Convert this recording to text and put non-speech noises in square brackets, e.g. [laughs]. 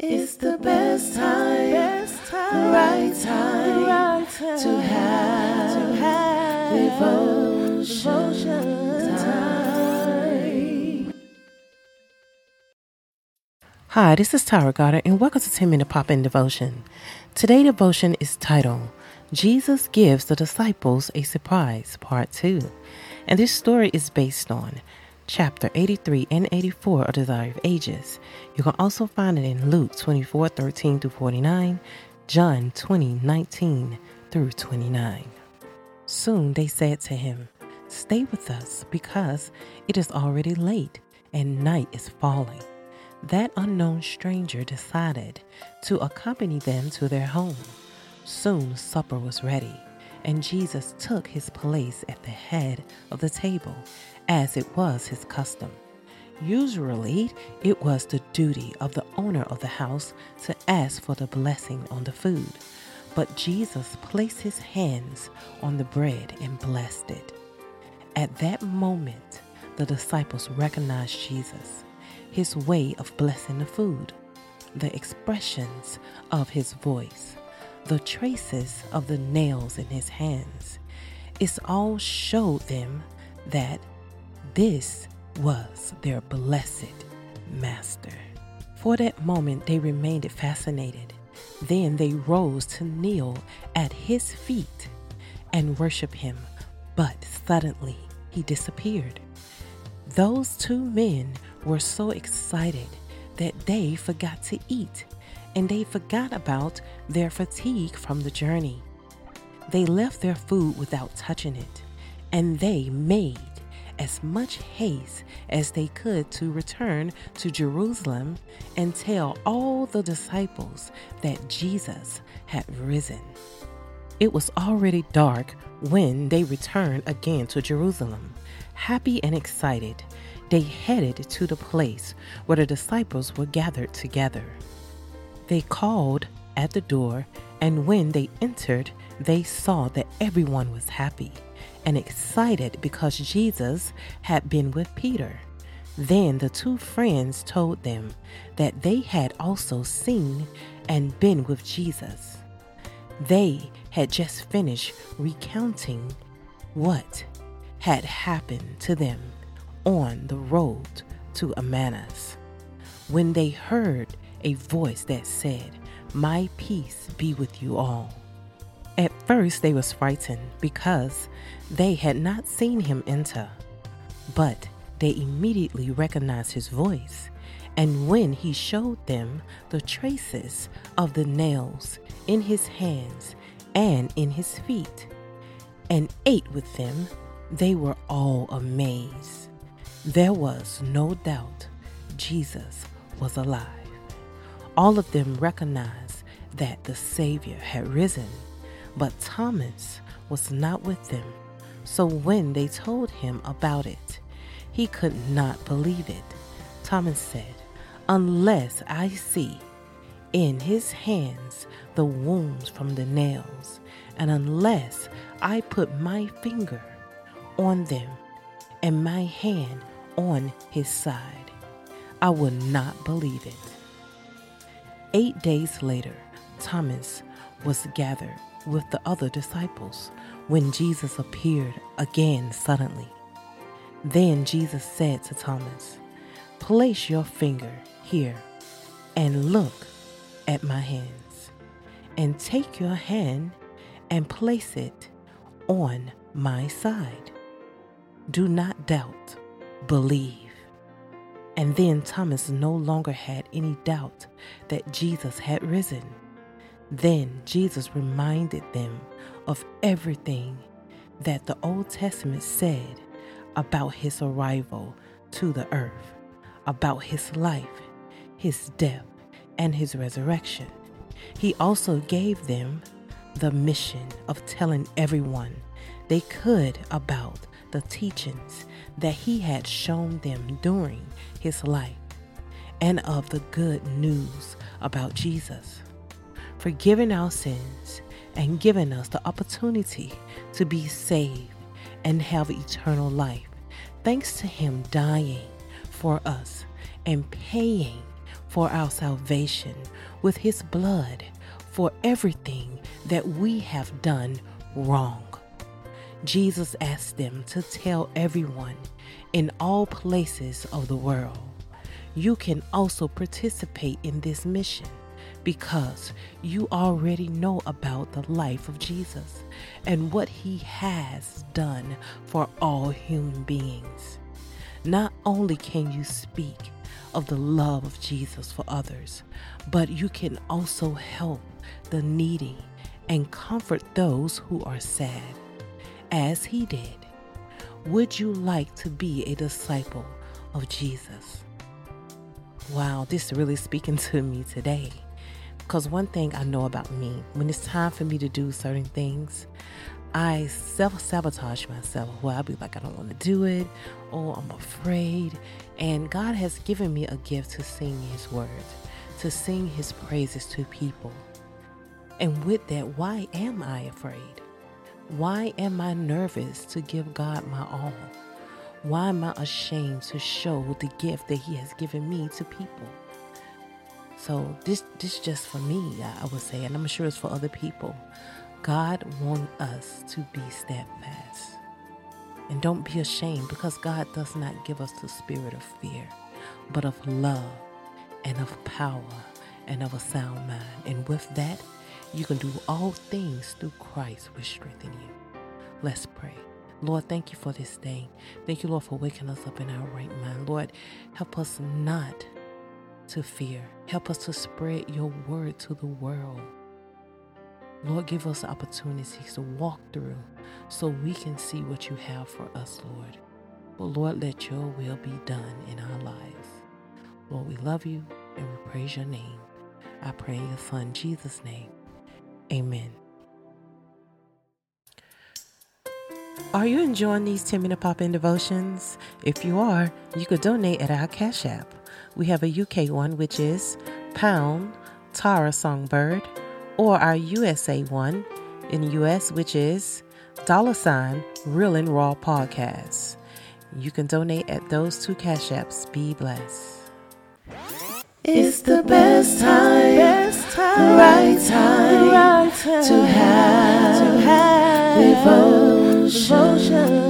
It's the best time, best time, right time, right time to have, to have devotion, devotion time. Hi, this is Tyra Goddard, and welcome to 10 Minute Pop In Devotion. Today, devotion is titled Jesus Gives the Disciples a Surprise, Part 2. And this story is based on chapter 83 and 84 of Desire of Ages. You can also find it in Luke 24 13 through 49, John 20 19 through 29. Soon they said to him, Stay with us, because it is already late and night is falling. That unknown stranger decided to accompany them to their home. Soon supper was ready, and Jesus took his place at the head of the table as it was his custom. Usually, it was the duty of the owner of the house to ask for the blessing on the food, but Jesus placed his hands on the bread and blessed it. At that moment, the disciples recognized Jesus, his way of blessing the food, the expressions of his voice, the traces of the nails in his hands. It all showed them that this was their blessed master. For that moment, they remained fascinated. Then they rose to kneel at his feet and worship him, but suddenly he disappeared. Those two men were so excited that they forgot to eat and they forgot about their fatigue from the journey. They left their food without touching it, and they made as much haste as they could to return to Jerusalem and tell all the disciples that Jesus had risen. It was already dark when they returned again to Jerusalem. Happy and excited, they headed to the place where the disciples were gathered together. They called at the door, and when they entered, they saw that everyone was happy and excited because Jesus had been with Peter. Then the two friends told them that they had also seen and been with Jesus. They had just finished recounting what had happened to them on the road to Emmaus when they heard a voice that said, My peace be with you all. At first they was frightened because they had not seen him enter, but they immediately recognized his voice. And when he showed them the traces of the nails in his hands and in his feet, and ate with them, they were all amazed. There was no doubt Jesus was alive. All of them recognized that the Savior had risen but Thomas was not with them. So when they told him about it, he could not believe it. Thomas said, Unless I see in his hands the wounds from the nails, and unless I put my finger on them and my hand on his side, I will not believe it. Eight days later, Thomas was gathered with the other disciples when Jesus appeared again suddenly. Then Jesus said to Thomas, Place your finger here and look at my hands, and take your hand and place it on my side. Do not doubt, believe. And then Thomas no longer had any doubt that Jesus had risen. Then Jesus reminded them of everything that the Old Testament said about his arrival to the earth, about his life, his death, and his resurrection. He also gave them the mission of telling everyone they could about the teachings that he had shown them during his life and of the good news about Jesus forgiving our sins and giving us the opportunity to be saved and have eternal life. Thanks to Him dying for us and paying for our salvation with his blood for everything that we have done wrong. Jesus asked them to tell everyone in all places of the world. You can also participate in this mission because you already know about the life of Jesus and what he has done for all human beings. Not only can you speak of the love of Jesus for others, but you can also help the needy and comfort those who are sad, as he did. Would you like to be a disciple of Jesus? Wow, this is really speaking [laughs] to me today. Because one thing I know about me, when it's time for me to do certain things, I self sabotage myself. Well, I'll be like, I don't want to do it, or I'm afraid. And God has given me a gift to sing His words, to sing His praises to people. And with that, why am I afraid? Why am I nervous to give God my all? Why am I ashamed to show the gift that He has given me to people? So this this just for me, I would say, and I'm sure it's for other people. God wants us to be steadfast. And don't be ashamed because God does not give us the spirit of fear, but of love and of power and of a sound mind. And with that, you can do all things through Christ which strengthen you. Let's pray. Lord, thank you for this day. Thank you, Lord, for waking us up in our right mind. Lord, help us not to fear. Help us to spread your word to the world. Lord, give us opportunities to walk through so we can see what you have for us, Lord. But Lord, let your will be done in our lives. Lord, we love you and we praise your name. I pray in your son Jesus' name. Amen. Are you enjoying these 10 minute pop in devotions? If you are, you could donate at our Cash App. We have a UK one, which is pound Tara Songbird, or our USA one in the US, which is dollar sign Real and Raw Podcast. You can donate at those two Cash Apps. Be blessed. It's the best time, best time, right time, right time to have, to have devotion. devotion.